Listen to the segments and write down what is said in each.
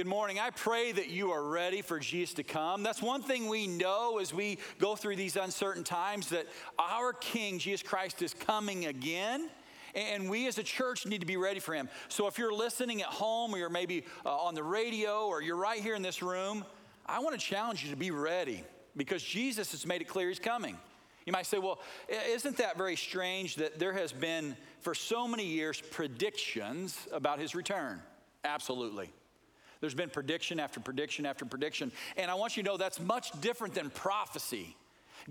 Good morning. I pray that you are ready for Jesus to come. That's one thing we know as we go through these uncertain times that our King, Jesus Christ, is coming again. And we as a church need to be ready for him. So if you're listening at home or you're maybe uh, on the radio or you're right here in this room, I want to challenge you to be ready because Jesus has made it clear he's coming. You might say, well, isn't that very strange that there has been for so many years predictions about his return? Absolutely. There's been prediction after prediction after prediction. And I want you to know that's much different than prophecy.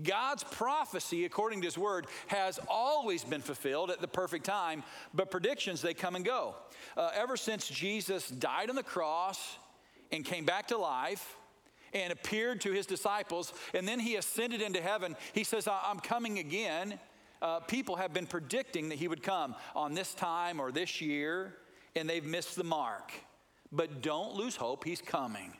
God's prophecy, according to His Word, has always been fulfilled at the perfect time, but predictions, they come and go. Uh, ever since Jesus died on the cross and came back to life, and appeared to his disciples, and then he ascended into heaven. He says, I'm coming again. Uh, people have been predicting that he would come on this time or this year, and they've missed the mark. But don't lose hope, He's coming.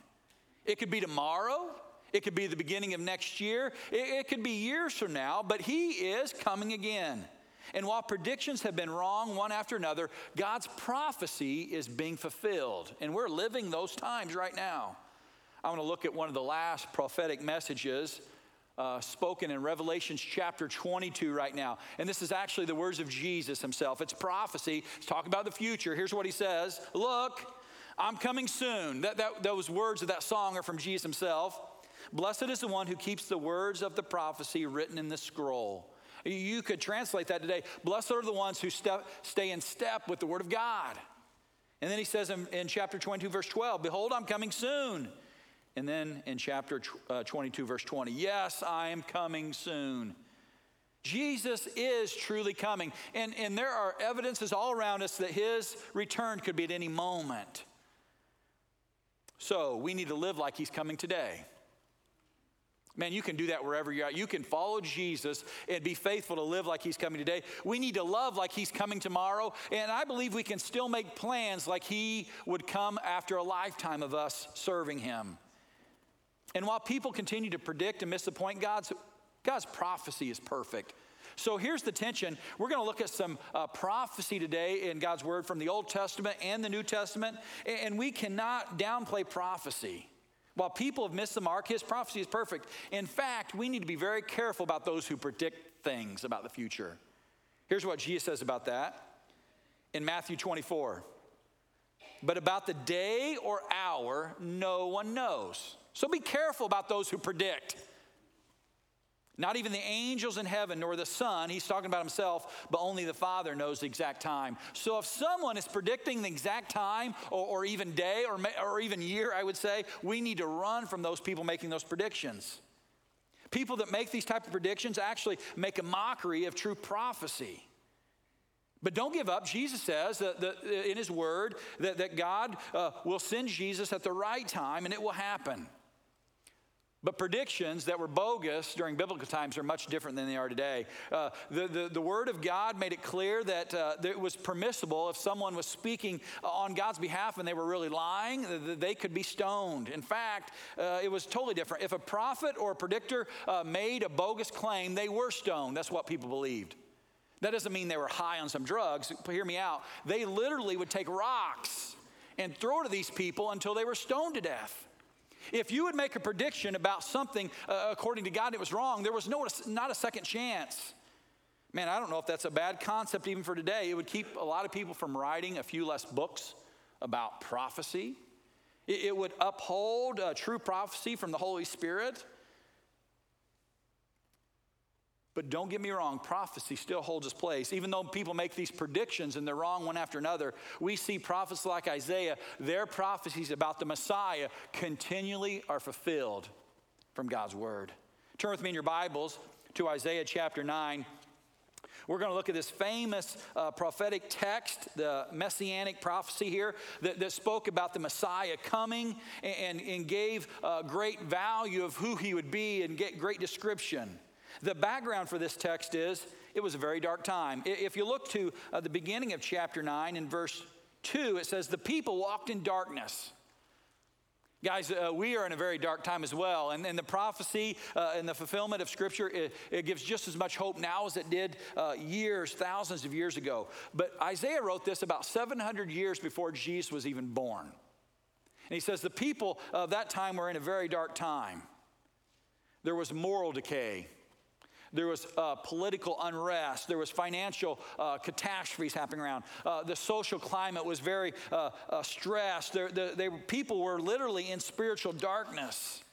It could be tomorrow, it could be the beginning of next year, it, it could be years from now, but He is coming again. And while predictions have been wrong one after another, God's prophecy is being fulfilled. And we're living those times right now. I want to look at one of the last prophetic messages uh, spoken in Revelations chapter 22 right now. And this is actually the words of Jesus himself. It's prophecy, it's talking about the future. Here's what he says Look, I'm coming soon. That, that, those words of that song are from Jesus himself. Blessed is the one who keeps the words of the prophecy written in the scroll. You could translate that today. Blessed are the ones who step, stay in step with the word of God. And then he says in, in chapter 22, verse 12, Behold, I'm coming soon. And then in chapter uh, 22, verse 20, Yes, I am coming soon. Jesus is truly coming. And, and there are evidences all around us that his return could be at any moment. So we need to live like he's coming today. Man, you can do that wherever you're at. You can follow Jesus and be faithful to live like he's coming today. We need to love like he's coming tomorrow. And I believe we can still make plans like he would come after a lifetime of us serving him. And while people continue to predict and miss the point, God's, God's prophecy is perfect. So here's the tension. We're going to look at some uh, prophecy today in God's Word from the Old Testament and the New Testament, and we cannot downplay prophecy. While people have missed the mark, his prophecy is perfect. In fact, we need to be very careful about those who predict things about the future. Here's what Jesus says about that in Matthew 24. But about the day or hour, no one knows. So be careful about those who predict. Not even the angels in heaven nor the Son, he's talking about himself, but only the Father knows the exact time. So if someone is predicting the exact time or, or even day or, or even year, I would say, we need to run from those people making those predictions. People that make these type of predictions actually make a mockery of true prophecy. But don't give up. Jesus says that, that in his word that, that God uh, will send Jesus at the right time and it will happen. But predictions that were bogus during biblical times are much different than they are today. Uh, the, the, the, Word of God made it clear that, uh, that, it was permissible if someone was speaking on God's behalf and they were really lying, they could be stoned. In fact, uh, it was totally different. If a prophet or a predictor uh, made a bogus claim, they were stoned. That's what people believed. That doesn't mean they were high on some drugs. Hear me out. They literally would take rocks and throw to these people until they were stoned to death. If you would make a prediction about something uh, according to God, it was wrong, there was no, not a second chance. Man, I don't know if that's a bad concept even for today. It would keep a lot of people from writing a few less books about prophecy. It, it would uphold uh, true prophecy from the Holy Spirit. But don't get me wrong, prophecy still holds its place. Even though people make these predictions and they're wrong one after another, we see prophets like Isaiah, their prophecies about the Messiah continually are fulfilled from God's word. Turn with me in your Bibles to Isaiah chapter 9. We're going to look at this famous uh, prophetic text, the messianic prophecy here, that, that spoke about the Messiah coming and, and gave uh, great value of who he would be and get great description. The background for this text is it was a very dark time. If you look to uh, the beginning of chapter 9 in verse 2, it says, The people walked in darkness. Guys, uh, we are in a very dark time as well. And, and the prophecy uh, and the fulfillment of Scripture, it, it, gives just as much hope now as it did uh, years, thousands of years ago. But Isaiah wrote this about 700 years before Jesus was even born. And he says, The people of that time were in a very dark time. There was moral decay. There was uh, political unrest. There was financial uh, catastrophes happening around. Uh, the social climate was very uh, uh, stressed. There, the, they, people were literally in spiritual darkness.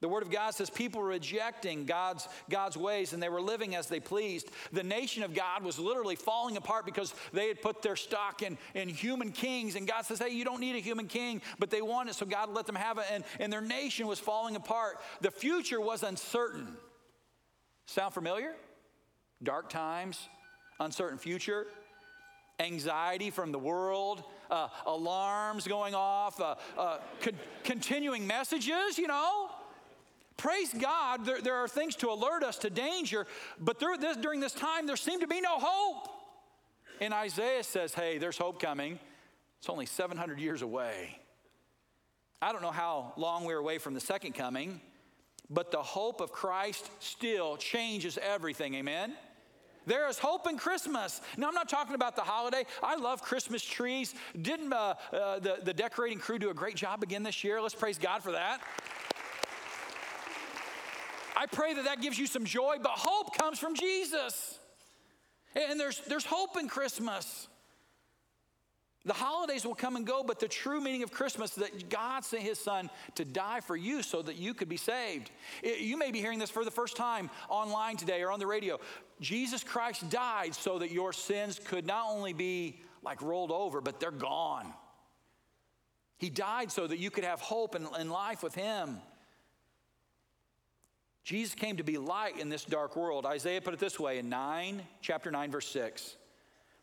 The Word of God says people were rejecting God's, God's ways and they were living as they pleased. The nation of God was literally falling apart because they had put their stock in, in human kings. And God says, hey, you don't need a human king, but they want it, so God let them have it. And, and their nation was falling apart. The future was uncertain. Sound familiar? Dark times, uncertain future, anxiety from the world, uh, alarms going off, uh, uh, con- continuing messages, you know. Praise God, there, there, are things to alert us to danger, but this, during this time, there seemed to be no hope. And Isaiah says, hey, there's hope coming. It's only 700 years away. I don't know how long we're away from the second coming. But the hope of Christ still changes everything. Amen? There is hope in Christmas. Now, I'm not talking about the holiday. I love Christmas trees. Didn't uh, uh, the, the decorating crew do a great job again this year? Let's praise God for that. I pray that that gives you some joy, but hope comes from Jesus. And there's, there's hope in Christmas. The holidays will come and go, but the true meaning of Christmas is that God sent his son to die for you so that you could be saved. You may be hearing this for the first time online today or on the radio. Jesus Christ died so that your sins could not only be like rolled over, but they're gone. He died so that you could have hope and, and life with him. Jesus came to be light in this dark world. Isaiah put it this way in 9, chapter 9, verse 6.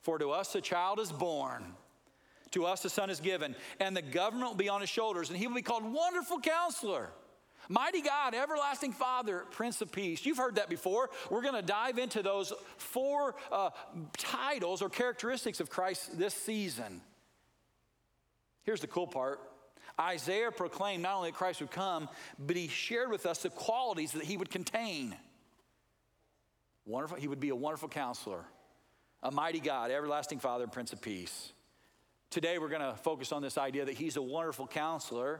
For to us a child is born to us the Son is given, and the government will be on his shoulders, and he will be called Wonderful Counselor. Mighty God, everlasting Father, Prince of Peace. You've heard that before. We're going to dive into those four uh, titles or characteristics of Christ this season. Here's the cool part Isaiah proclaimed not only that Christ would come, but he shared with us the qualities that he would contain. Wonderful, he would be a wonderful counselor, a mighty God, everlasting Father, Prince of Peace. Today, we're going to focus on this idea that he's a wonderful counselor.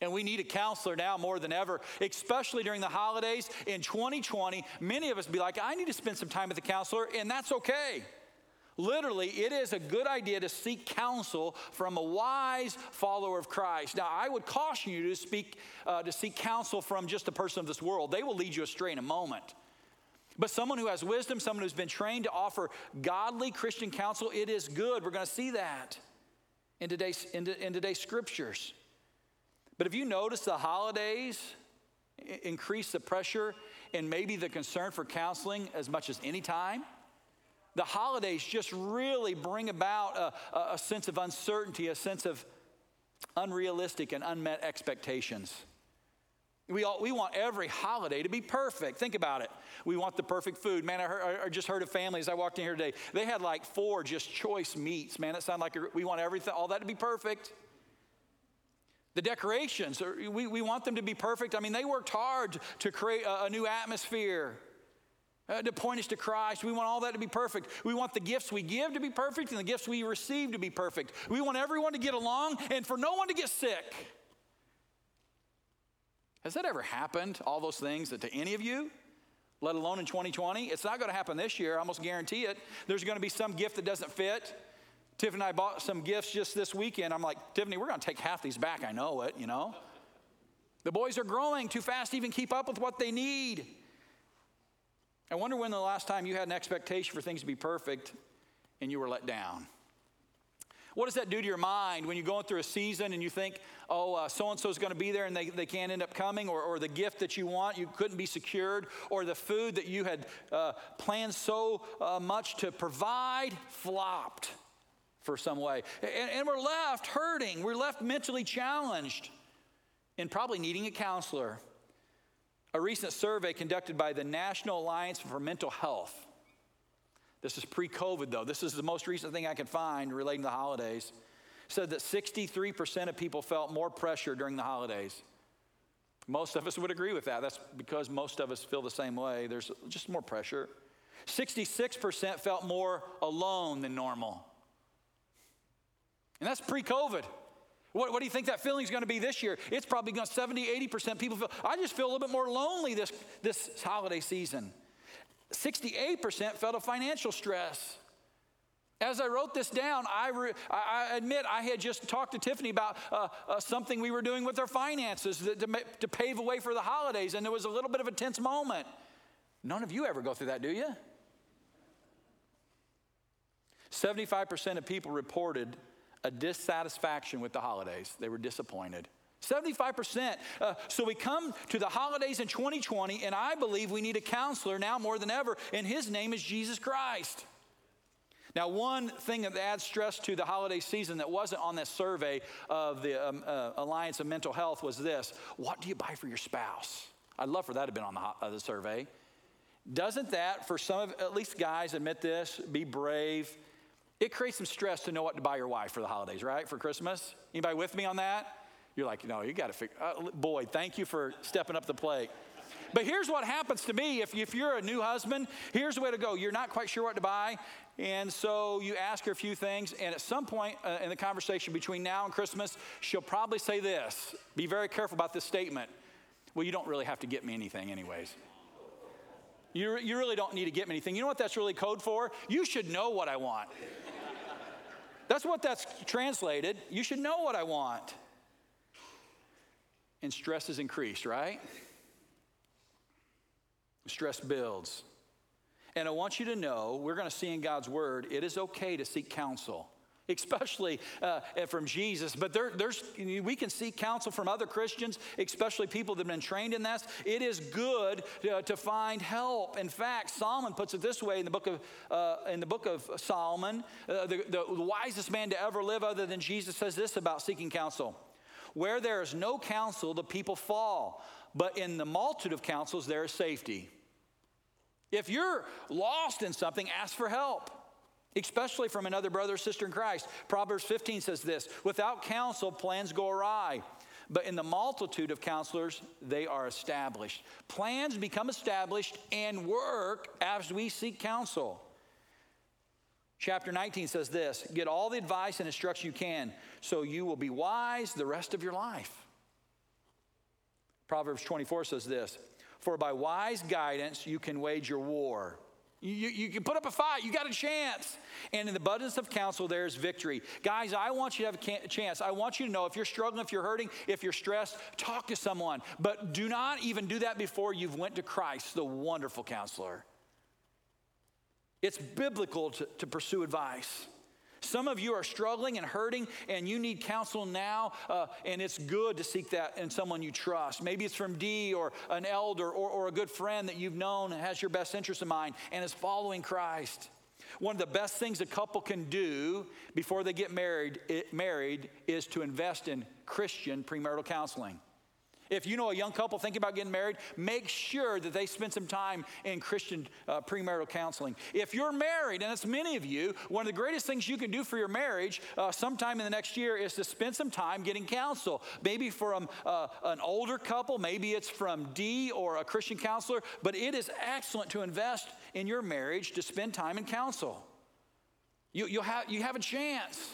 And we need a counselor now more than ever, especially during the holidays. In 2020, many of us be like, I need to spend some time with the counselor, and that's okay. Literally, it is a good idea to seek counsel from a wise follower of Christ. Now, I would caution you to speak uh, to seek counsel from just a person of this world. They will lead you astray in a moment. But someone who has wisdom, someone who's been trained to offer godly Christian counsel, it is good. We're going to see that in today's, in, in today's scriptures. But if you notice the holidays increase the pressure and maybe the concern for counseling as much as any time, the holidays just really bring about a, a sense of uncertainty, a sense of unrealistic and unmet expectations. We, all, we want every holiday to be perfect. Think about it. We want the perfect food. Man, I, heard, I just heard of families. I walked in here today. They had like four just choice meats. Man, it sounded like we want everything, all that to be perfect. The decorations, we, we want them to be perfect. I mean, they worked hard to create a, a new atmosphere, uh, to point us to Christ. We want all that to be perfect. We want the gifts we give to be perfect and the gifts we receive to be perfect. We want everyone to get along and for no one to get sick. Has that ever happened, all those things, that to any of you? Let alone in 2020? It's not going to happen this year, I almost guarantee it. There's going to be some gift that doesn't fit. Tiffany and I bought some gifts just this weekend. I'm like, Tiffany, we're going to take half these back. I know it, you know. The boys are growing too fast to even keep up with what they need. I wonder when the last time you had an expectation for things to be perfect and you were let down. What does that do to your mind when you're going through a season and you think, oh, so and so is going to be there and they, they can't end up coming, or, or the gift that you want, you couldn't be secured, or the food that you had uh, planned so uh, much to provide flopped for some way? And, and we're left hurting, we're left mentally challenged, and probably needing a counselor. A recent survey conducted by the National Alliance for Mental Health this is pre COVID, though. This is the most recent thing I could find relating to the holidays. Said that 63% of people felt more pressure during the holidays. Most of us would agree with that. That's because most of us feel the same way. There's just more pressure. 66% felt more alone than normal. And that's pre COVID. What, what do you think that feeling is going to be this year? It's probably going to 70, 80% people feel, I just feel a little bit more lonely this, this holiday season. 68% felt a financial stress. As I wrote this down, I, re, I admit I had just talked to Tiffany about uh, uh, something we were doing with our finances to, to, to pave a way for the holidays, and there was a little bit of a tense moment. None of you ever go through that, do you? 75% of people reported a dissatisfaction with the holidays. They were disappointed. 75%. Uh, so we come to the holidays in 2020, and I believe we need a counselor now more than ever, and his name is Jesus Christ. Now, one thing that adds stress to the holiday season that wasn't on this survey of the um, uh, Alliance of Mental Health was this What do you buy for your spouse? I'd love for that to have been on the, uh, the survey. Doesn't that, for some of, at least guys, admit this, be brave? It creates some stress to know what to buy your wife for the holidays, right? For Christmas? Anybody with me on that? You're like, no, you got to figure. Uh, boy, thank you for stepping up the plate. But here's what happens to me if, if you're a new husband, here's the way to go. You're not quite sure what to buy. And so you ask her a few things, and at some point uh, in the conversation between now and Christmas, she'll probably say this. Be very careful about this statement. Well, you don't really have to get me anything, anyways. You, you really don't need to get me anything. You know what that's really code for? You should know what I want. That's what that's translated. You should know what I want. And stress is increased, right? Stress builds. And I want you to know, we're going to see in God's word, it is okay to seek counsel, especially uh, from Jesus. But there, there's, we can seek counsel from other Christians, especially people that have been trained in this. It is good to, to find help. In fact, Solomon puts it this way in the book of, uh, in the book of Solomon, uh, the, the wisest man to ever live, other than Jesus, says this about seeking counsel. Where there is no counsel, the people fall. But in the multitude of counsels, there is safety. If you're lost in something, ask for help, especially from another brother or sister in Christ. Proverbs 15 says this without counsel, plans go awry. But in the multitude of counselors, they are established. Plans become established and work as we seek counsel. Chapter 19 says this Get all the advice and instruction you can, so you will be wise the rest of your life. Proverbs 24 says this For by wise guidance you can wage your war. You, you, can put up a fight, you got a chance. And in the abundance of counsel, there's victory. Guys, I want you to have a chance. I want you to know if you're struggling, if you're hurting, if you're stressed, talk to someone. But do not even do that before you've went to Christ, the wonderful counselor. It's biblical to, to pursue advice. Some of you are struggling and hurting, and you need counsel now, uh, and it's good to seek that in someone you trust. Maybe it's from D or an elder or, or a good friend that you've known and has your best interest in mind and is following Christ. One of the best things a couple can do before they get married, it, married is to invest in Christian premarital counseling. If you know a young couple thinking about getting married, make sure that they spend some time in Christian uh, premarital counseling. If you're married, and it's many of you, one of the greatest things you can do for your marriage uh, sometime in the next year is to spend some time getting counsel. Maybe from uh, an older couple, maybe it's from D or a Christian counselor, but it is excellent to invest in your marriage to spend time in counsel. You, you, have, you have a chance,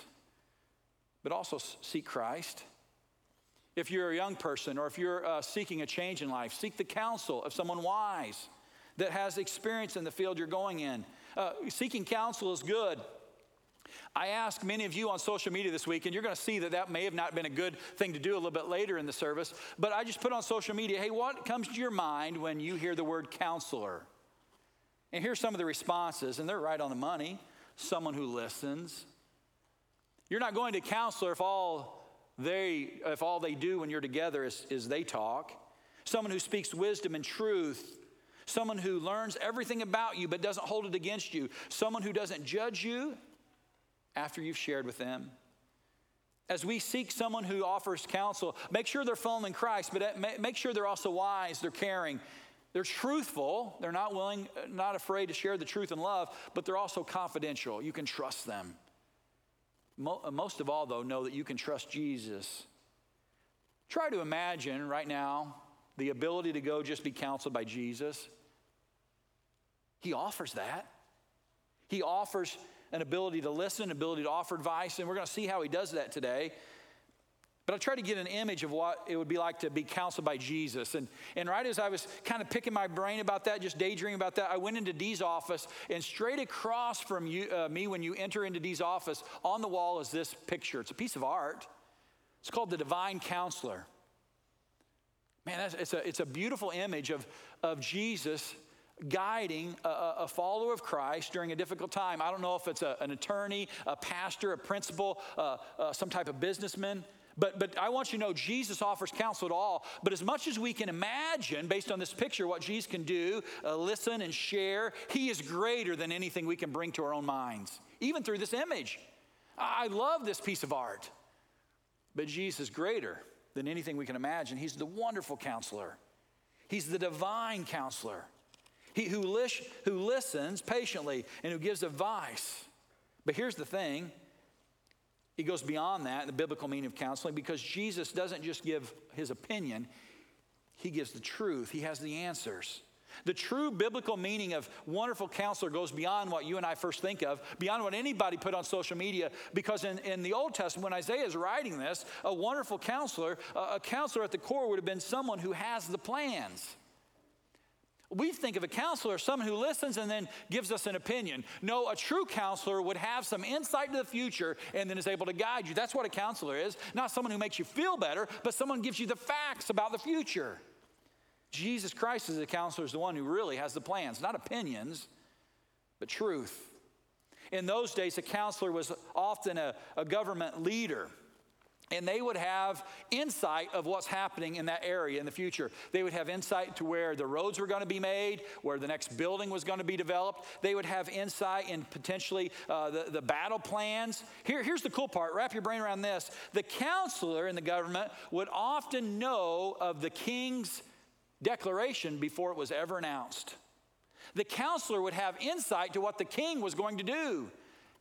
but also seek Christ. If you're a young person or if you're uh, seeking a change in life, seek the counsel of someone wise that has experience in the field you're going in. Uh, seeking counsel is good. I asked many of you on social media this week, and you're going to see that that may have not been a good thing to do a little bit later in the service, but I just put on social media hey, what comes to your mind when you hear the word counselor? And here's some of the responses, and they're right on the money. Someone who listens. You're not going to counselor if all they, if all they do when you're together is, is they talk, someone who speaks wisdom and truth, someone who learns everything about you but doesn't hold it against you, someone who doesn't judge you after you've shared with them. As we seek someone who offers counsel, make sure they're following Christ, but uh, make sure they're also wise, they're caring, they're truthful, they're not willing, uh, not afraid to share the truth and love, but they're also confidential. You can trust them. Uh, most of all, though, know that you can trust Jesus. Try to imagine right now the ability to go just be counseled by Jesus. He offers that. He offers an ability to listen, an ability to offer advice, and we're going to see how he does that today. But I tried to get an image of what it would be like to be counseled by Jesus. And, and right as I was kind of picking my brain about that, just daydreaming about that, I went into Dee's office, and straight across from you, uh, me when you enter into Dee's office, on the wall is this picture. It's a piece of art. It's called the Divine Counselor. Man, it's a, it's a beautiful image of, of Jesus guiding a, a, follower of Christ during a difficult time. I don't know if it's a, an attorney, a pastor, a principal, uh, uh, some type of businessman. But, but I want you to know Jesus offers counsel to all. But as much as we can imagine, based on this picture, what Jesus can do, uh, listen and share, He is greater than anything we can bring to our own minds, even through this image. I love this piece of art. But Jesus is greater than anything we can imagine. He's the wonderful counselor, He's the divine counselor. He who, who listens patiently and who gives advice. But here's the thing he goes beyond that, the biblical meaning of counseling, because Jesus doesn't just give his opinion, he gives the truth, he has the answers. The true biblical meaning of wonderful counselor goes beyond what you and I first think of, beyond what anybody put on social media, because in, in the Old Testament, when Isaiah is writing this, a wonderful counselor, a, a counselor at the core would have been someone who has the plans. We think of a counselor as someone who listens and then gives us an opinion. No, a true counselor would have some insight into the future and then is able to guide you. That's what a counselor is. Not someone who makes you feel better, but someone gives you the facts about the future. Jesus Christ as a counselor is the one who really has the plans, not opinions, but truth. In those days, a counselor was often a, a government leader and they would have insight of what's happening in that area in the future. They would have insight to where the roads were going to be made, where the next building was going to be developed. They would have insight in potentially uh, the, the battle plans. Here, here's the cool part wrap your brain around this. The counselor in the government would often know of the king's declaration before it was ever announced. The counselor would have insight to what the king was going to do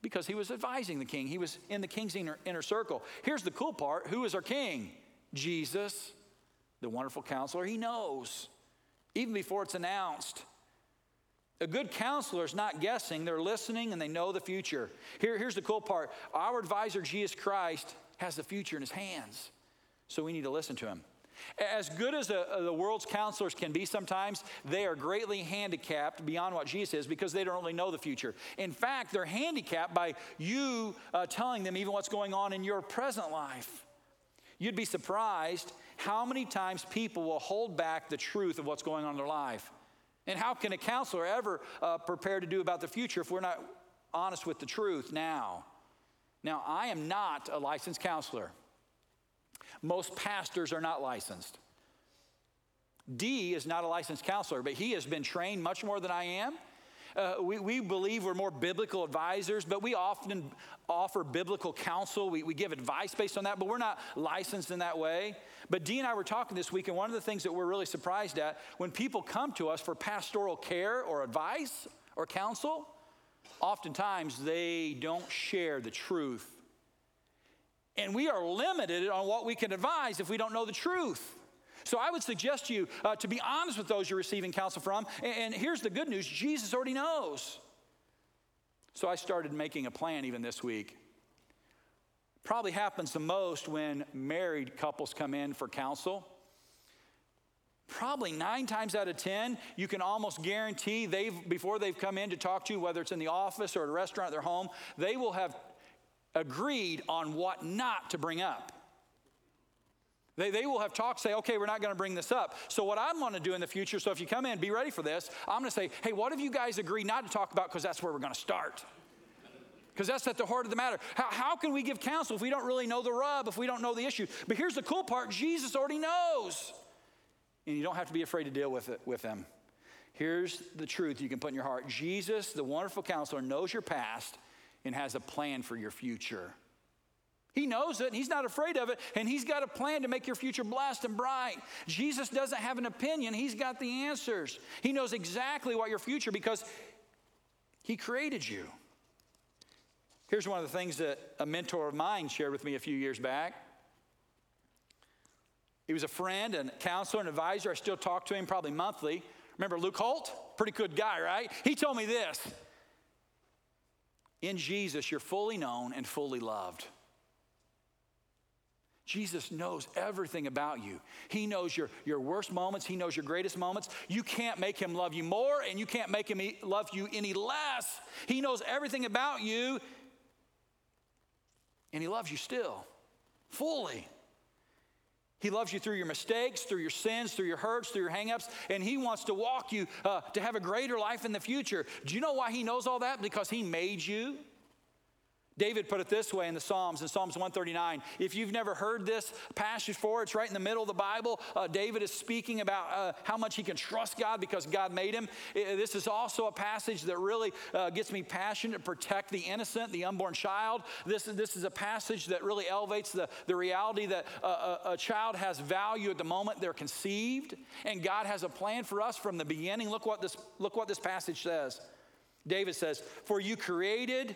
because he was advising the king. He was in the king's inner, inner circle. Here's the cool part who is our king? Jesus, the wonderful counselor. He knows, even before it's announced. A good counselor is not guessing, they're listening and they know the future. Here, here's the cool part our advisor, Jesus Christ, has the future in his hands. So we need to listen to him. As good as a, the world's counselors can be sometimes, they are greatly handicapped beyond what Jesus is because they don't really know the future. In fact, they're handicapped by you uh, telling them even what's going on in your present life. You'd be surprised how many times people will hold back the truth of what's going on in their life. And how can a counselor ever uh, prepare to do about the future if we're not honest with the truth now? Now, I am not a licensed counselor. Most pastors are not licensed. D is not a licensed counselor, but he has been trained much more than I am. Uh, we, we believe we're more biblical advisors, but we often offer biblical counsel. We, we give advice based on that, but we're not licensed in that way. But Dee and I were talking this week, and one of the things that we're really surprised at when people come to us for pastoral care or advice or counsel, oftentimes they don't share the truth and we are limited on what we can advise if we don't know the truth. So I would suggest you uh, to be honest with those you're receiving counsel from. And, and here's the good news Jesus already knows. So I started making a plan even this week. Probably happens the most when married couples come in for counsel. Probably nine times out of 10, you can almost guarantee they've, before they've come in to talk to you, whether it's in the office or at a restaurant at their home, they will have agreed on what not to bring up. They, they will have talked, say, okay, we're not going to bring this up. So, what I'm going to do in the future, so if you come in, be ready for this, I'm going to say, hey, what have you guys agreed not to talk about? Because that's where we're going to start. Because that's at the heart of the matter. How, how can we give counsel if we don't really know the rub, if we don't know the issue? But here's the cool part Jesus already knows. And you don't have to be afraid to deal with it with them. Here's the truth you can put in your heart Jesus, the wonderful counselor, knows your past and has a plan for your future. He knows it, he's not afraid of it, and he's got a plan to make your future blessed and bright. Jesus doesn't have an opinion, he's got the answers. He knows exactly what your future because he created you. Here's one of the things that a mentor of mine shared with me a few years back. He was a friend and counselor and advisor. I still talk to him probably monthly. Remember Luke Holt? Pretty good guy, right? He told me this in Jesus, you're fully known and fully loved. Jesus knows everything about you. He knows your, your worst moments, He knows your greatest moments. You can't make Him love you more, and you can't make Him love you any less. He knows everything about you, and He loves you still, fully. He loves you through your mistakes, through your sins, through your hurts, through your hangups, and He wants to walk you uh, to have a greater life in the future. Do you know why He knows all that? Because He made you. David put it this way in the Psalms, in Psalms 139. If you've never heard this passage before, it's right in the middle of the Bible. Uh, David is speaking about uh, how much he can trust God because God made him. this is also a passage that really uh, gets me passionate to protect the innocent, the unborn child. This, this is a passage that really elevates the, the reality that a, a child has value at the moment they're conceived, and God has a plan for us from the beginning. Look what this, look what this passage says. David says, For you created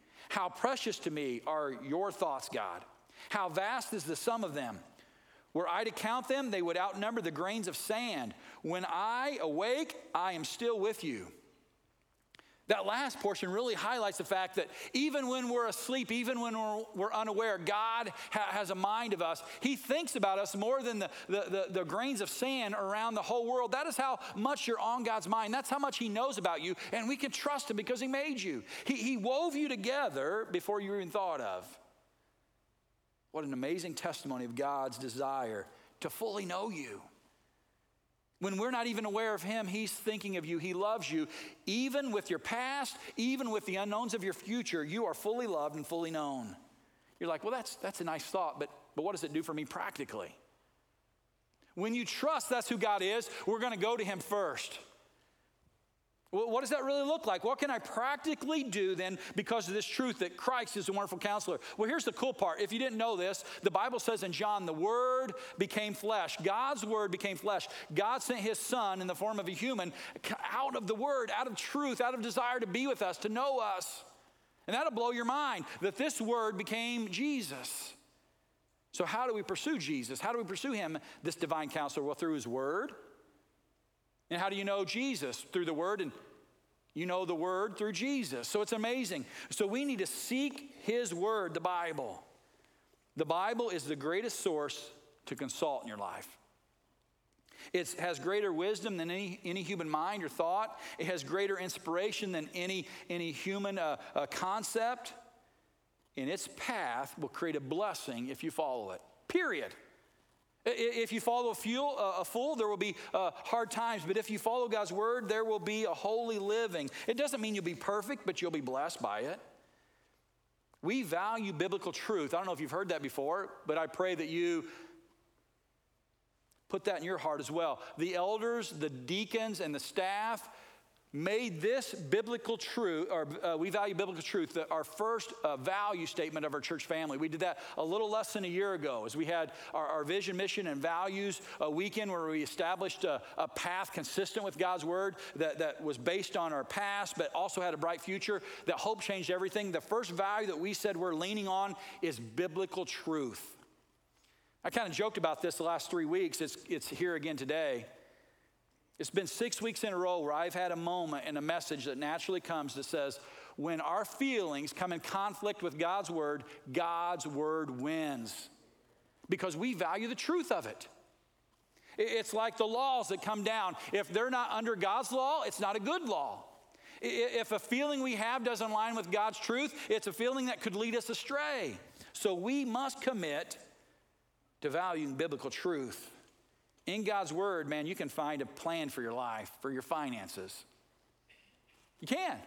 How precious to me are your thoughts, God. How vast is the sum of them. Were I to count them, they would outnumber the grains of sand. When I awake, I am still with you. That last portion really highlights the fact that even when we're asleep, even when we're, we're unaware, God ha- has a mind of us. He thinks about us more than the, the, the, the grains of sand around the whole world. That is how much you're on God's mind. That's how much He knows about you. And we can trust Him because He made you. He, he wove you together before you were even thought of. What an amazing testimony of God's desire to fully know you. When we're not even aware of Him, He's thinking of you. He loves you. Even with your past, even with the unknowns of your future, you are fully loved and fully known. You're like, well, that's, that's a nice thought, but, but what does it do for me practically? When you trust that's who God is, we're going to go to Him first. What does that really look like? What can I practically do then because of this truth that Christ is a wonderful counselor? Well, here's the cool part. If you didn't know this, the Bible says in John, the Word became flesh. God's Word became flesh. God sent His Son in the form of a human out of the Word, out of truth, out of desire to be with us, to know us. And that'll blow your mind that this Word became Jesus. So, how do we pursue Jesus? How do we pursue Him, this divine counselor? Well, through His Word and how do you know Jesus? Through the Word, and you know the Word through Jesus. So it's amazing. So we need to seek His Word, the Bible. The Bible is the greatest source to consult in your life. It has greater wisdom than any, any human mind or thought. It has greater inspiration than any, any human uh, uh, concept. And its path will create a blessing if you follow it. Period. If you follow a, fuel, a fool, there will be uh, hard times. But if you follow God's word, there will be a holy living. It doesn't mean you'll be perfect, but you'll be blessed by it. We value biblical truth. I don't know if you've heard that before, but I pray that you put that in your heart as well. The elders, the deacons, and the staff made this biblical truth, or uh, we value biblical truth, the, our first uh, value statement of our church family. We did that a little less than a year ago as we had our, our vision, mission, and values a weekend where we established a, a, path consistent with God's word that, that was based on our past, but also had a bright future, that hope changed everything. The first value that we said we're leaning on is biblical truth. I kind of joked about this the last three weeks. It's, it's here again today. It's been six weeks in a row where I've had a moment and a message that naturally comes that says, when our feelings come in conflict with God's word, God's word wins because we value the truth of it. It's like the laws that come down. If they're not under God's law, it's not a good law. If a feeling we have doesn't align with God's truth, it's a feeling that could lead us astray. So we must commit to valuing biblical truth. In God's Word, man, you can find a plan for your life, for your finances. You can.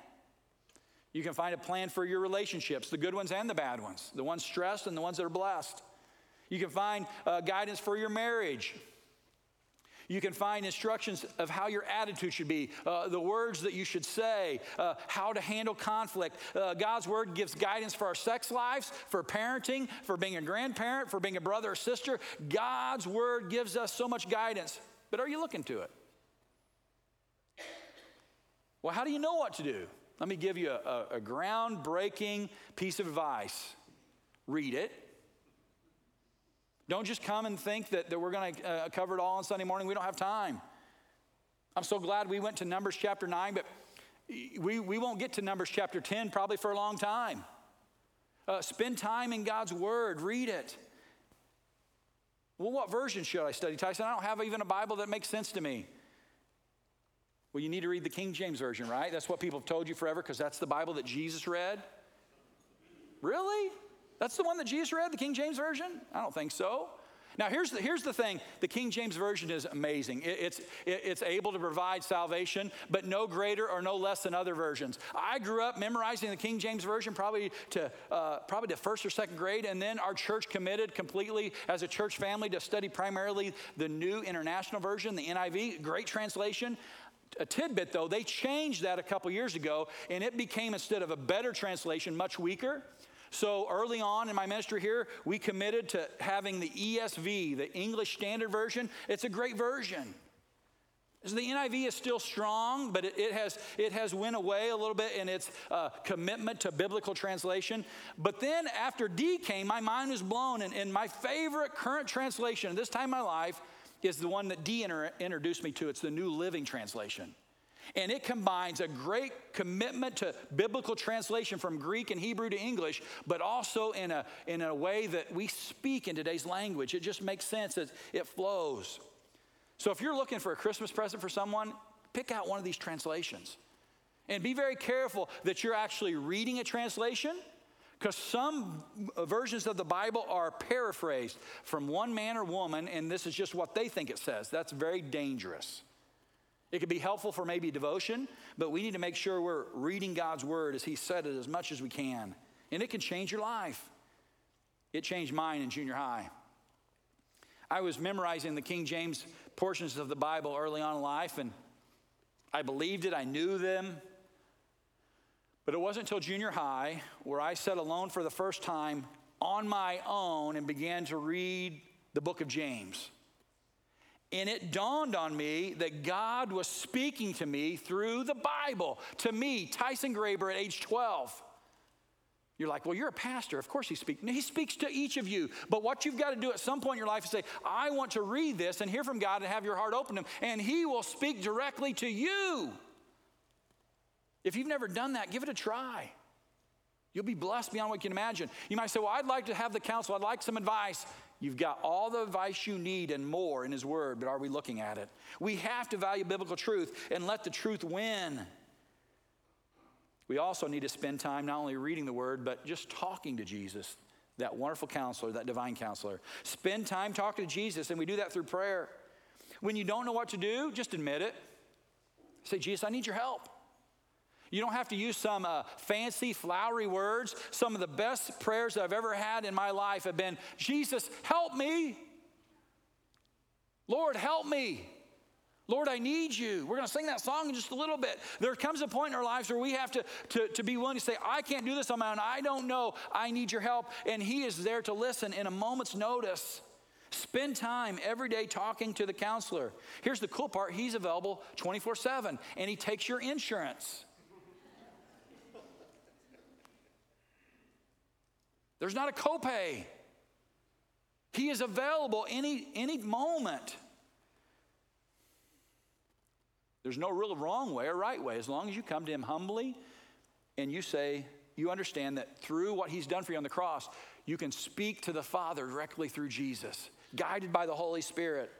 You can find a plan for your relationships, the good ones and the bad ones, the ones stressed and the ones that are blessed. You can find uh, guidance for your marriage. You can find instructions of how your attitude should be, uh, the words that you should say, uh, how to handle conflict. Uh, God's Word gives guidance for our sex lives, for parenting, for being a grandparent, for being a brother or sister. God's Word gives us so much guidance. But are you looking to it? Well, how do you know what to do? Let me give you a, a, a groundbreaking piece of advice read it don't just come and think that, that we're going to uh, cover it all on Sunday morning. We don't have time. I'm so glad we went to Numbers chapter 9, but we, we won't get to Numbers chapter 10 probably for a long time. Uh, spend time in God's Word, read it. Well, what version should I study, Tyson? I don't have even a Bible that makes sense to me. Well, you need to read the King James Version, right? That's what people have told you forever because that's the Bible that Jesus read. Really? That's the one that Jesus read, the King James Version? I don't think so. Now, here's the, here's the thing the King James Version is amazing. It, it's, it, it's able to provide salvation, but no greater or no less than other versions. I grew up memorizing the King James Version probably to, uh, probably to first or second grade, and then our church committed completely as a church family to study primarily the New International Version, the NIV. Great translation a tidbit though, they changed that a couple years ago, and it became, instead of a better translation, much weaker. So early on in my ministry here, we committed to having the ESV, the English Standard Version. It's a great version. So the NIV is still strong, but it, it, has, it has went away a little bit in its uh, commitment to biblical translation. But then after D came, my mind was blown, and, and my favorite current translation at this time in my life is the one that D inter- introduced me to. It's the New Living Translation. And it combines a great commitment to biblical translation from Greek and Hebrew to English, but also in a, in a way that we speak in today's language. It just makes sense, it, it flows. So if you're looking for a Christmas present for someone, pick out one of these translations. And be very careful that you're actually reading a translation because some versions of the Bible are paraphrased from one man or woman, and this is just what they think it says. That's very dangerous. It could be helpful for maybe devotion, but we need to make sure we're reading God's word as He said it as much as we can. And it can change your life. It changed mine in junior high. I was memorizing the King James portions of the Bible early on in life, and I believed it, I knew them. But it wasn't until junior high where I sat alone for the first time on my own and began to read the book of James. And it dawned on me that God was speaking to me through the Bible, to me, Tyson Graber at age 12. You're like, well, you're a pastor. Of course he speaks. He speaks to each of you. But what you've got to do at some point in your life is say, I want to read this and hear from God and have your heart open to him. And he will speak directly to you. If you've never done that, give it a try. You'll be blessed beyond what you can imagine. You might say, Well, I'd like to have the counsel, I'd like some advice. You've got all the advice you need and more in His Word, but are we looking at it? We have to value biblical truth and let the truth win. We also need to spend time not only reading the Word, but just talking to Jesus, that wonderful counselor, that divine counselor. Spend time talking to Jesus, and we do that through prayer. When you don't know what to do, just admit it. Say, Jesus, I need your help. You don't have to use some uh, fancy, flowery words. Some of the best prayers I've ever had in my life have been Jesus, help me. Lord, help me. Lord, I need you. We're going to sing that song in just a little bit. There comes a point in our lives where we have to, to, to be willing to say, I can't do this on my own. I don't know. I need your help. And He is there to listen in a moment's notice. Spend time every day talking to the counselor. Here's the cool part He's available 24 7, and He takes your insurance. There's not a copay. He is available any, any moment. There's no real wrong way or right way. As long as you come to Him humbly and you say, you understand that through what He's done for you on the cross, you can speak to the Father directly through Jesus, guided by the Holy Spirit.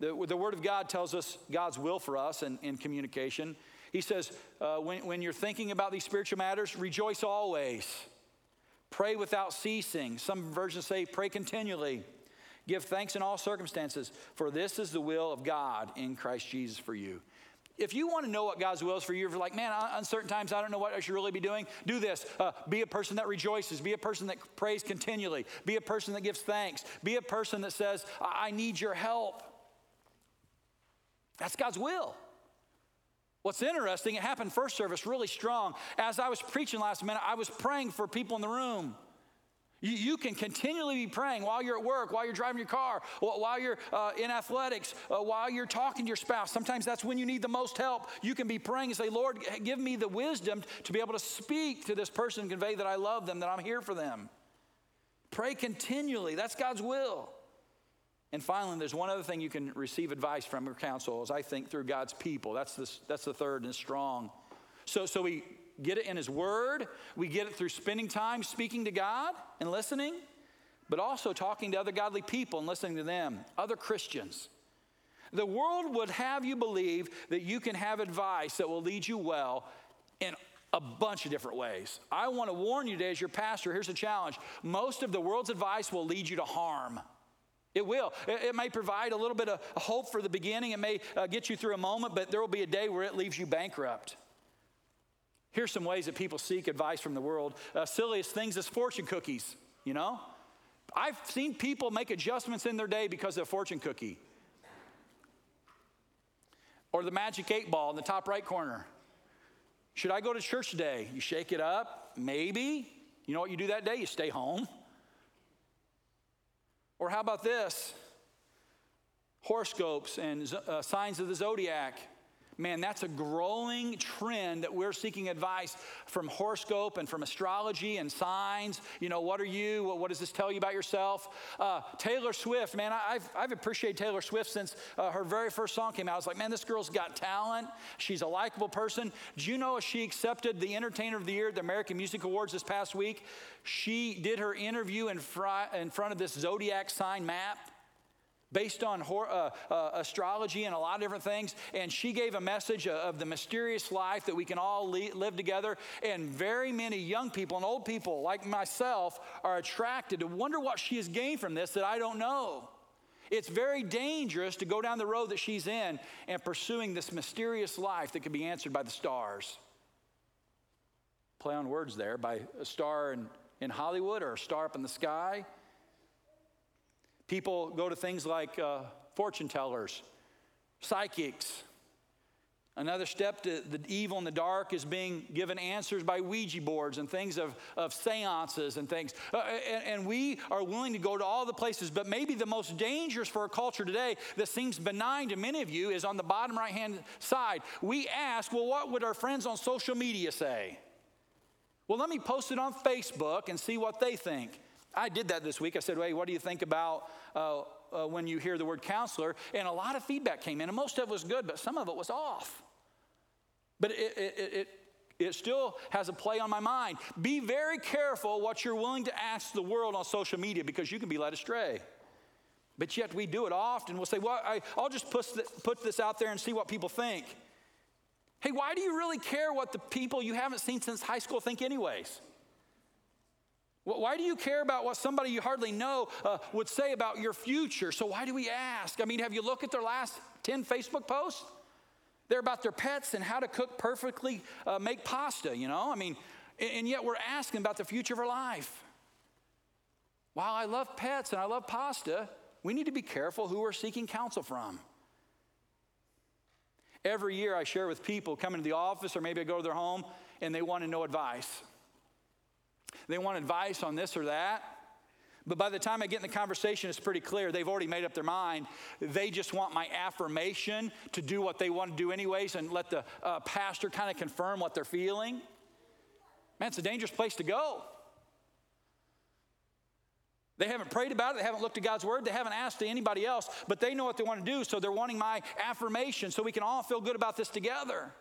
The, the Word of God tells us God's will for us in, in communication. He says, uh, when, when you're thinking about these spiritual matters, rejoice always. Pray without ceasing. Some versions say pray continually. Give thanks in all circumstances, for this is the will of God in Christ Jesus for you. If you want to know what God's will is for you, if you're like, man, uncertain times, I don't know what I should really be doing, do this. Uh, be a person that rejoices. Be a person that prays continually. Be a person that gives thanks. Be a person that says, I need your help. That's God's will. What's interesting, it happened first service really strong. As I was preaching last minute, I was praying for people in the room. You, you can continually be praying while you're at work, while you're driving your car, while you're uh, in athletics, uh, while you're talking to your spouse. Sometimes that's when you need the most help. You can be praying and say, Lord, give me the wisdom to be able to speak to this person and convey that I love them, that I'm here for them. Pray continually. That's God's will. And finally, there's one other thing you can receive advice from or counsel, as I think, through God's people. That's, this, that's the third and strong. So, so we get it in His Word, we get it through spending time speaking to God and listening, but also talking to other godly people and listening to them, other Christians. The world would have you believe that you can have advice that will lead you well in a bunch of different ways. I want to warn you today, as your pastor, here's the challenge most of the world's advice will lead you to harm. It will. It, may provide a little bit of hope for the beginning. It may uh, get you through a moment, but there will be a day where it leaves you bankrupt. Here's some ways that people seek advice from the world. Uh, silliest things is fortune cookies, you know? I've seen people make adjustments in their day because of a fortune cookie. Or the magic eight ball in the top right corner. Should I go to church today? You shake it up, maybe. You know what you do that day? You stay home. Or how about this? Horoscopes and uh, signs of the zodiac. Man, that's a growing trend that we're seeking advice from horoscope and from astrology and signs. You know, what are you? What, what does this tell you about yourself? Uh, Taylor Swift, man, I've, I've appreciated Taylor Swift since uh, her very first song came out. I was like, man, this girl's got talent. She's a likable person. Do you know she accepted the Entertainer of the Year at the American Music Awards this past week? She did her interview in, fr- in front of this zodiac sign map based on uh, uh, astrology and a lot of different things. And she gave a message of the mysterious life that we can all live together. And very many young people and old people, like myself, are attracted to wonder what she has gained from this that I don't know. It's very dangerous to go down the road that she's in and pursuing this mysterious life that can be answered by the stars. Play on words there by a star in, in Hollywood or a star up in the sky. People go to things like uh, fortune tellers, psychics. Another step to the evil in the dark is being given answers by Ouija boards and things of, of seances and things. Uh, and, and, we are willing to go to all the places, but maybe the most dangerous for our culture today that seems benign to many of you is on the bottom right hand side. We ask, well, what would our friends on social media say? Well, let me post it on Facebook and see what they think. I did that this week. I said, hey, what do you think about uh, uh, when you hear the word counselor? And a lot of feedback came in, and most of it was good, but some of it was off. But it, it, it, it still has a play on my mind. Be very careful what you're willing to ask the world on social media because you can be led astray. But yet we do it often. We'll say, well, I, will just put, put this out there and see what people think. Hey, why do you really care what the people you haven't seen since high school think, anyways? Why do you care about what somebody you hardly know uh, would say about your future? So, why do we ask? I mean, have you looked at their last 10 Facebook posts? They're about their pets and how to cook perfectly, uh, make pasta, you know? I mean, and yet we're asking about the future of our life. While I love pets and I love pasta, we need to be careful who we're seeking counsel from. Every year I share with people coming to the office or maybe I go to their home and they want to know advice. They want advice on this or that. But by the time I get in the conversation, it's pretty clear they've already made up their mind. They just want my affirmation to do what they want to do, anyways, and let the uh, pastor kind of confirm what they're feeling. Man, it's a dangerous place to go. They haven't prayed about it, they haven't looked at God's word, they haven't asked anybody else, but they know what they want to do, so they're wanting my affirmation so we can all feel good about this together.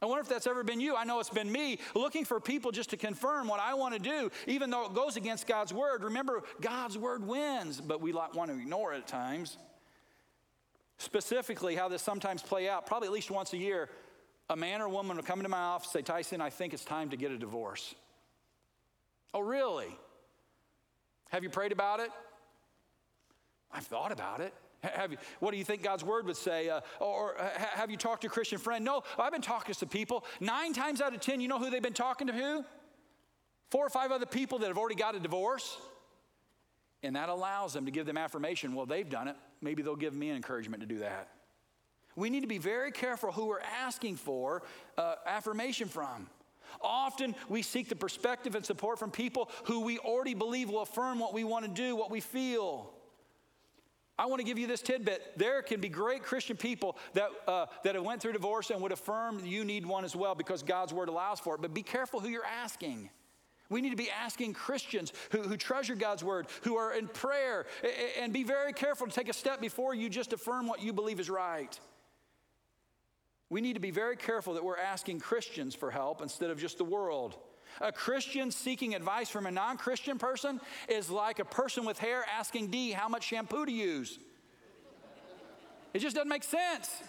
I wonder if that's ever been you. I know it's been me looking for people just to confirm what I want to do, even though it goes against God's word. Remember, God's word wins, but we like, want to ignore it at times. Specifically, how this sometimes play out, probably at least once a year, a man or woman will come into my office say, Tyson, I think it's time to get a divorce. Oh, really? Have you prayed about it? I've thought about it. Have you, what do you think God's word would say? Uh, or, have you talked to a Christian friend? No, I've been talking to some people. Nine times out of ten, you know who they've been talking to who? Four or five other people that have already got a divorce. And that allows them to give them affirmation. Well, they've done it. Maybe they'll give me an encouragement to do that. We need to be very careful who we're asking for uh, affirmation from. Often we seek the perspective and support from people who we already believe will affirm what we want to do, what we feel. I want to give you this tidbit. There can be great Christian people that, uh, that have went through divorce and would affirm you need one as well because God's word allows for it. But be careful who you're asking. We need to be asking Christians who, who treasure God's word, who are in prayer, and be very careful to take a step before you just affirm what you believe is right. We need to be very careful that we're asking Christians for help instead of just the world. A Christian seeking advice from a non Christian person is like a person with hair asking D how much shampoo to use. It just doesn't make sense.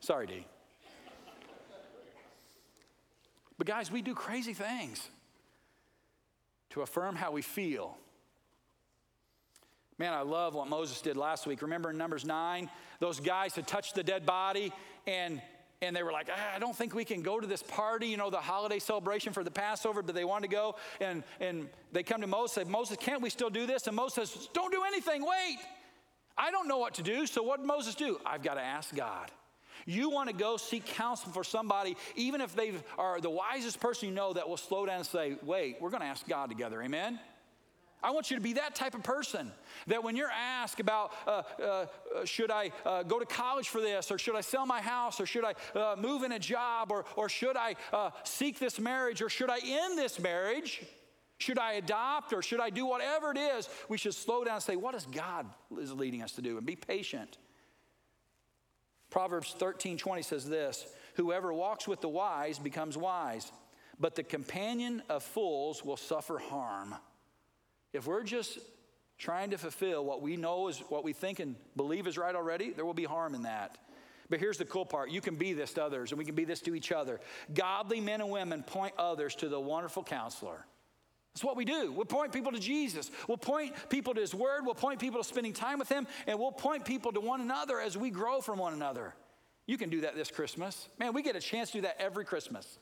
Sorry, D. But, guys, we do crazy things to affirm how we feel. Man, I love what Moses did last week. Remember in Numbers 9, those guys had touched the dead body and and they were like, ah, I don't think we can go to this party, you know, the holiday celebration for the Passover, but they wanted to go. And, and they come to Moses, say, Moses, can't we still do this? And Moses says, Don't do anything, wait. I don't know what to do. So what did Moses do? I've got to ask God. You want to go seek counsel for somebody, even if they are the wisest person you know, that will slow down and say, Wait, we're going to ask God together. Amen? I want you to be that type of person that when you're asked about, uh, uh, should I uh, go to college for this, or should I sell my house, or should I uh, move in a job, or, or should I uh, seek this marriage, or should I end this marriage? Should I adopt, or should I do whatever it is? We should slow down and say, what is God is leading us to do, and be patient. Proverbs 13 20 says this Whoever walks with the wise becomes wise, but the companion of fools will suffer harm. If we're just trying to fulfill what we know is what we think and believe is right already, there will be harm in that. But here's the cool part you can be this to others, and we can be this to each other. Godly men and women point others to the wonderful counselor. That's what we do. We'll point people to Jesus. We'll point people to His Word. We'll point people to spending time with Him. And we'll point people to one another as we grow from one another. You can do that this Christmas. Man, we get a chance to do that every Christmas.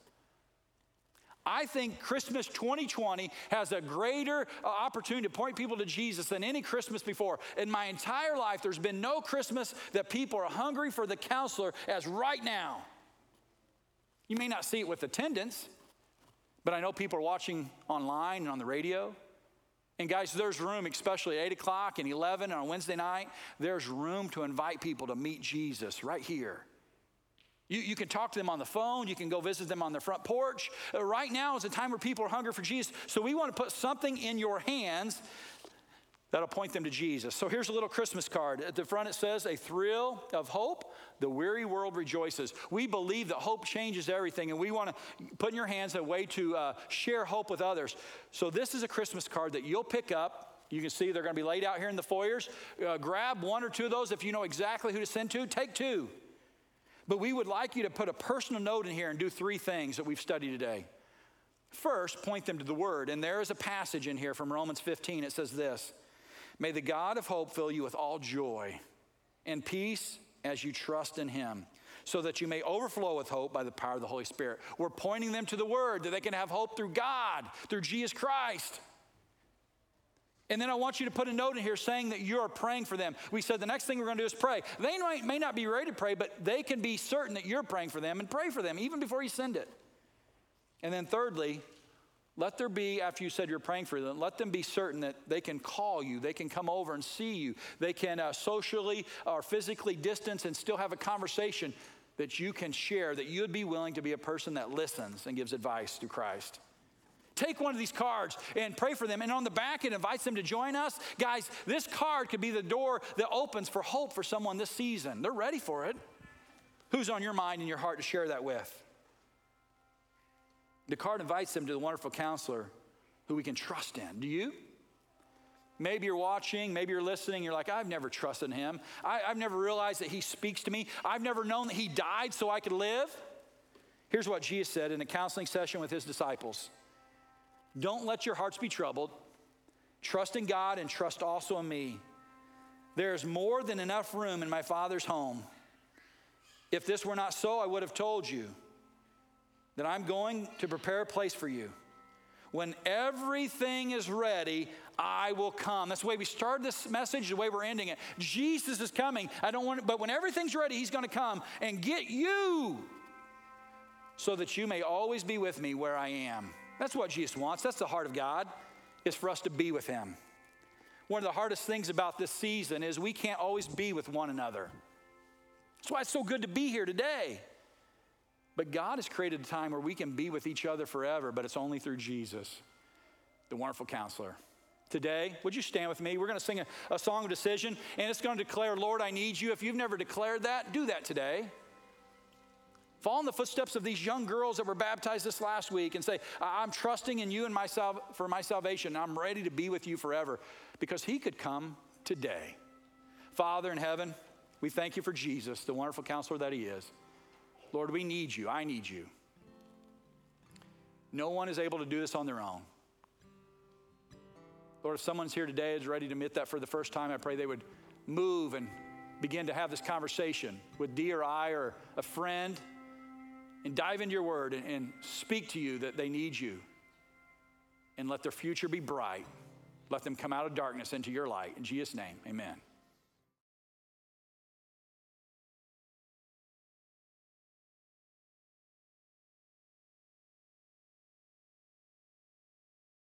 I think Christmas 2020 has a greater uh, opportunity to point people to Jesus than any Christmas before. In my entire life, there's been no Christmas that people are hungry for the counselor as right now. You may not see it with attendance, but I know people are watching online and on the radio. And guys, there's room, especially at 8 o'clock and 11 on Wednesday night, there's room to invite people to meet Jesus right here. You, you can talk to them on the phone. You can go visit them on their front porch. Uh, right now is a time where people are hungry for Jesus. So we want to put something in your hands that'll point them to Jesus. So here's a little Christmas card. At the front it says, A thrill of hope, the weary world rejoices. We believe that hope changes everything, and we want to put in your hands a way to uh, share hope with others. So this is a Christmas card that you'll pick up. You can see they're going to be laid out here in the foyers. Uh, grab one or two of those if you know exactly who to send to. Take two. But we would like you to put a personal note in here and do three things that we've studied today. First, point them to the Word. And there is a passage in here from Romans 15. It says this May the God of hope fill you with all joy and peace as you trust in Him, so that you may overflow with hope by the power of the Holy Spirit. We're pointing them to the Word that they can have hope through God, through Jesus Christ. And then I want you to put a note in here saying that you're praying for them. We said the next thing we're going to do is pray. They may not be ready to pray, but they can be certain that you're praying for them and pray for them even before you send it. And then, thirdly, let there be, after you said you're praying for them, let them be certain that they can call you, they can come over and see you, they can uh, socially or physically distance and still have a conversation that you can share, that you'd be willing to be a person that listens and gives advice through Christ. Take one of these cards and pray for them. And on the back, it invites them to join us. Guys, this card could be the door that opens for hope for someone this season. They're ready for it. Who's on your mind and your heart to share that with? The card invites them to the wonderful counselor who we can trust in. Do you? Maybe you're watching, maybe you're listening, you're like, I've never trusted him. I, have never realized that he speaks to me. I've never known that he died so I could live. Here's what Jesus said in a counseling session with his disciples don't let your hearts be troubled. Trust in God and trust also in me. There's more than enough room in my Father's home. If this were not so, I would have told you that I'm going to prepare a place for you. When everything is ready, I will come. That's the way we started this message, the way we're ending it. Jesus is coming. I don't want it, but when everything's ready, he's going to come and get you so that you may always be with me where I am. That's what Jesus wants. That's the heart of God, is for us to be with him. One of the hardest things about this season is we can't always be with one another. That's why it's so good to be here today. But God has created a time where we can be with each other forever, but it's only through Jesus, the wonderful counselor. Today, would you stand with me? We're going to sing a, a song of decision, and it's going to declare, Lord, I need you. If you've never declared that, do that today. Follow in the footsteps of these young girls that were baptized this last week and say, I'm trusting in you and my for my salvation. I'm ready to be with you forever because he could come today. Father in heaven, we thank you for Jesus, the wonderful counselor that he is. Lord, we need you. I need you. No one is able to do this on their own. Lord, if someone's here today is ready to admit that for the first time, I pray they would move and begin to have this conversation with D or I or a friend and dive into your word and, and speak to you that they need you. And let their future be bright. Let them come out of darkness into your light. In Jesus' name, amen.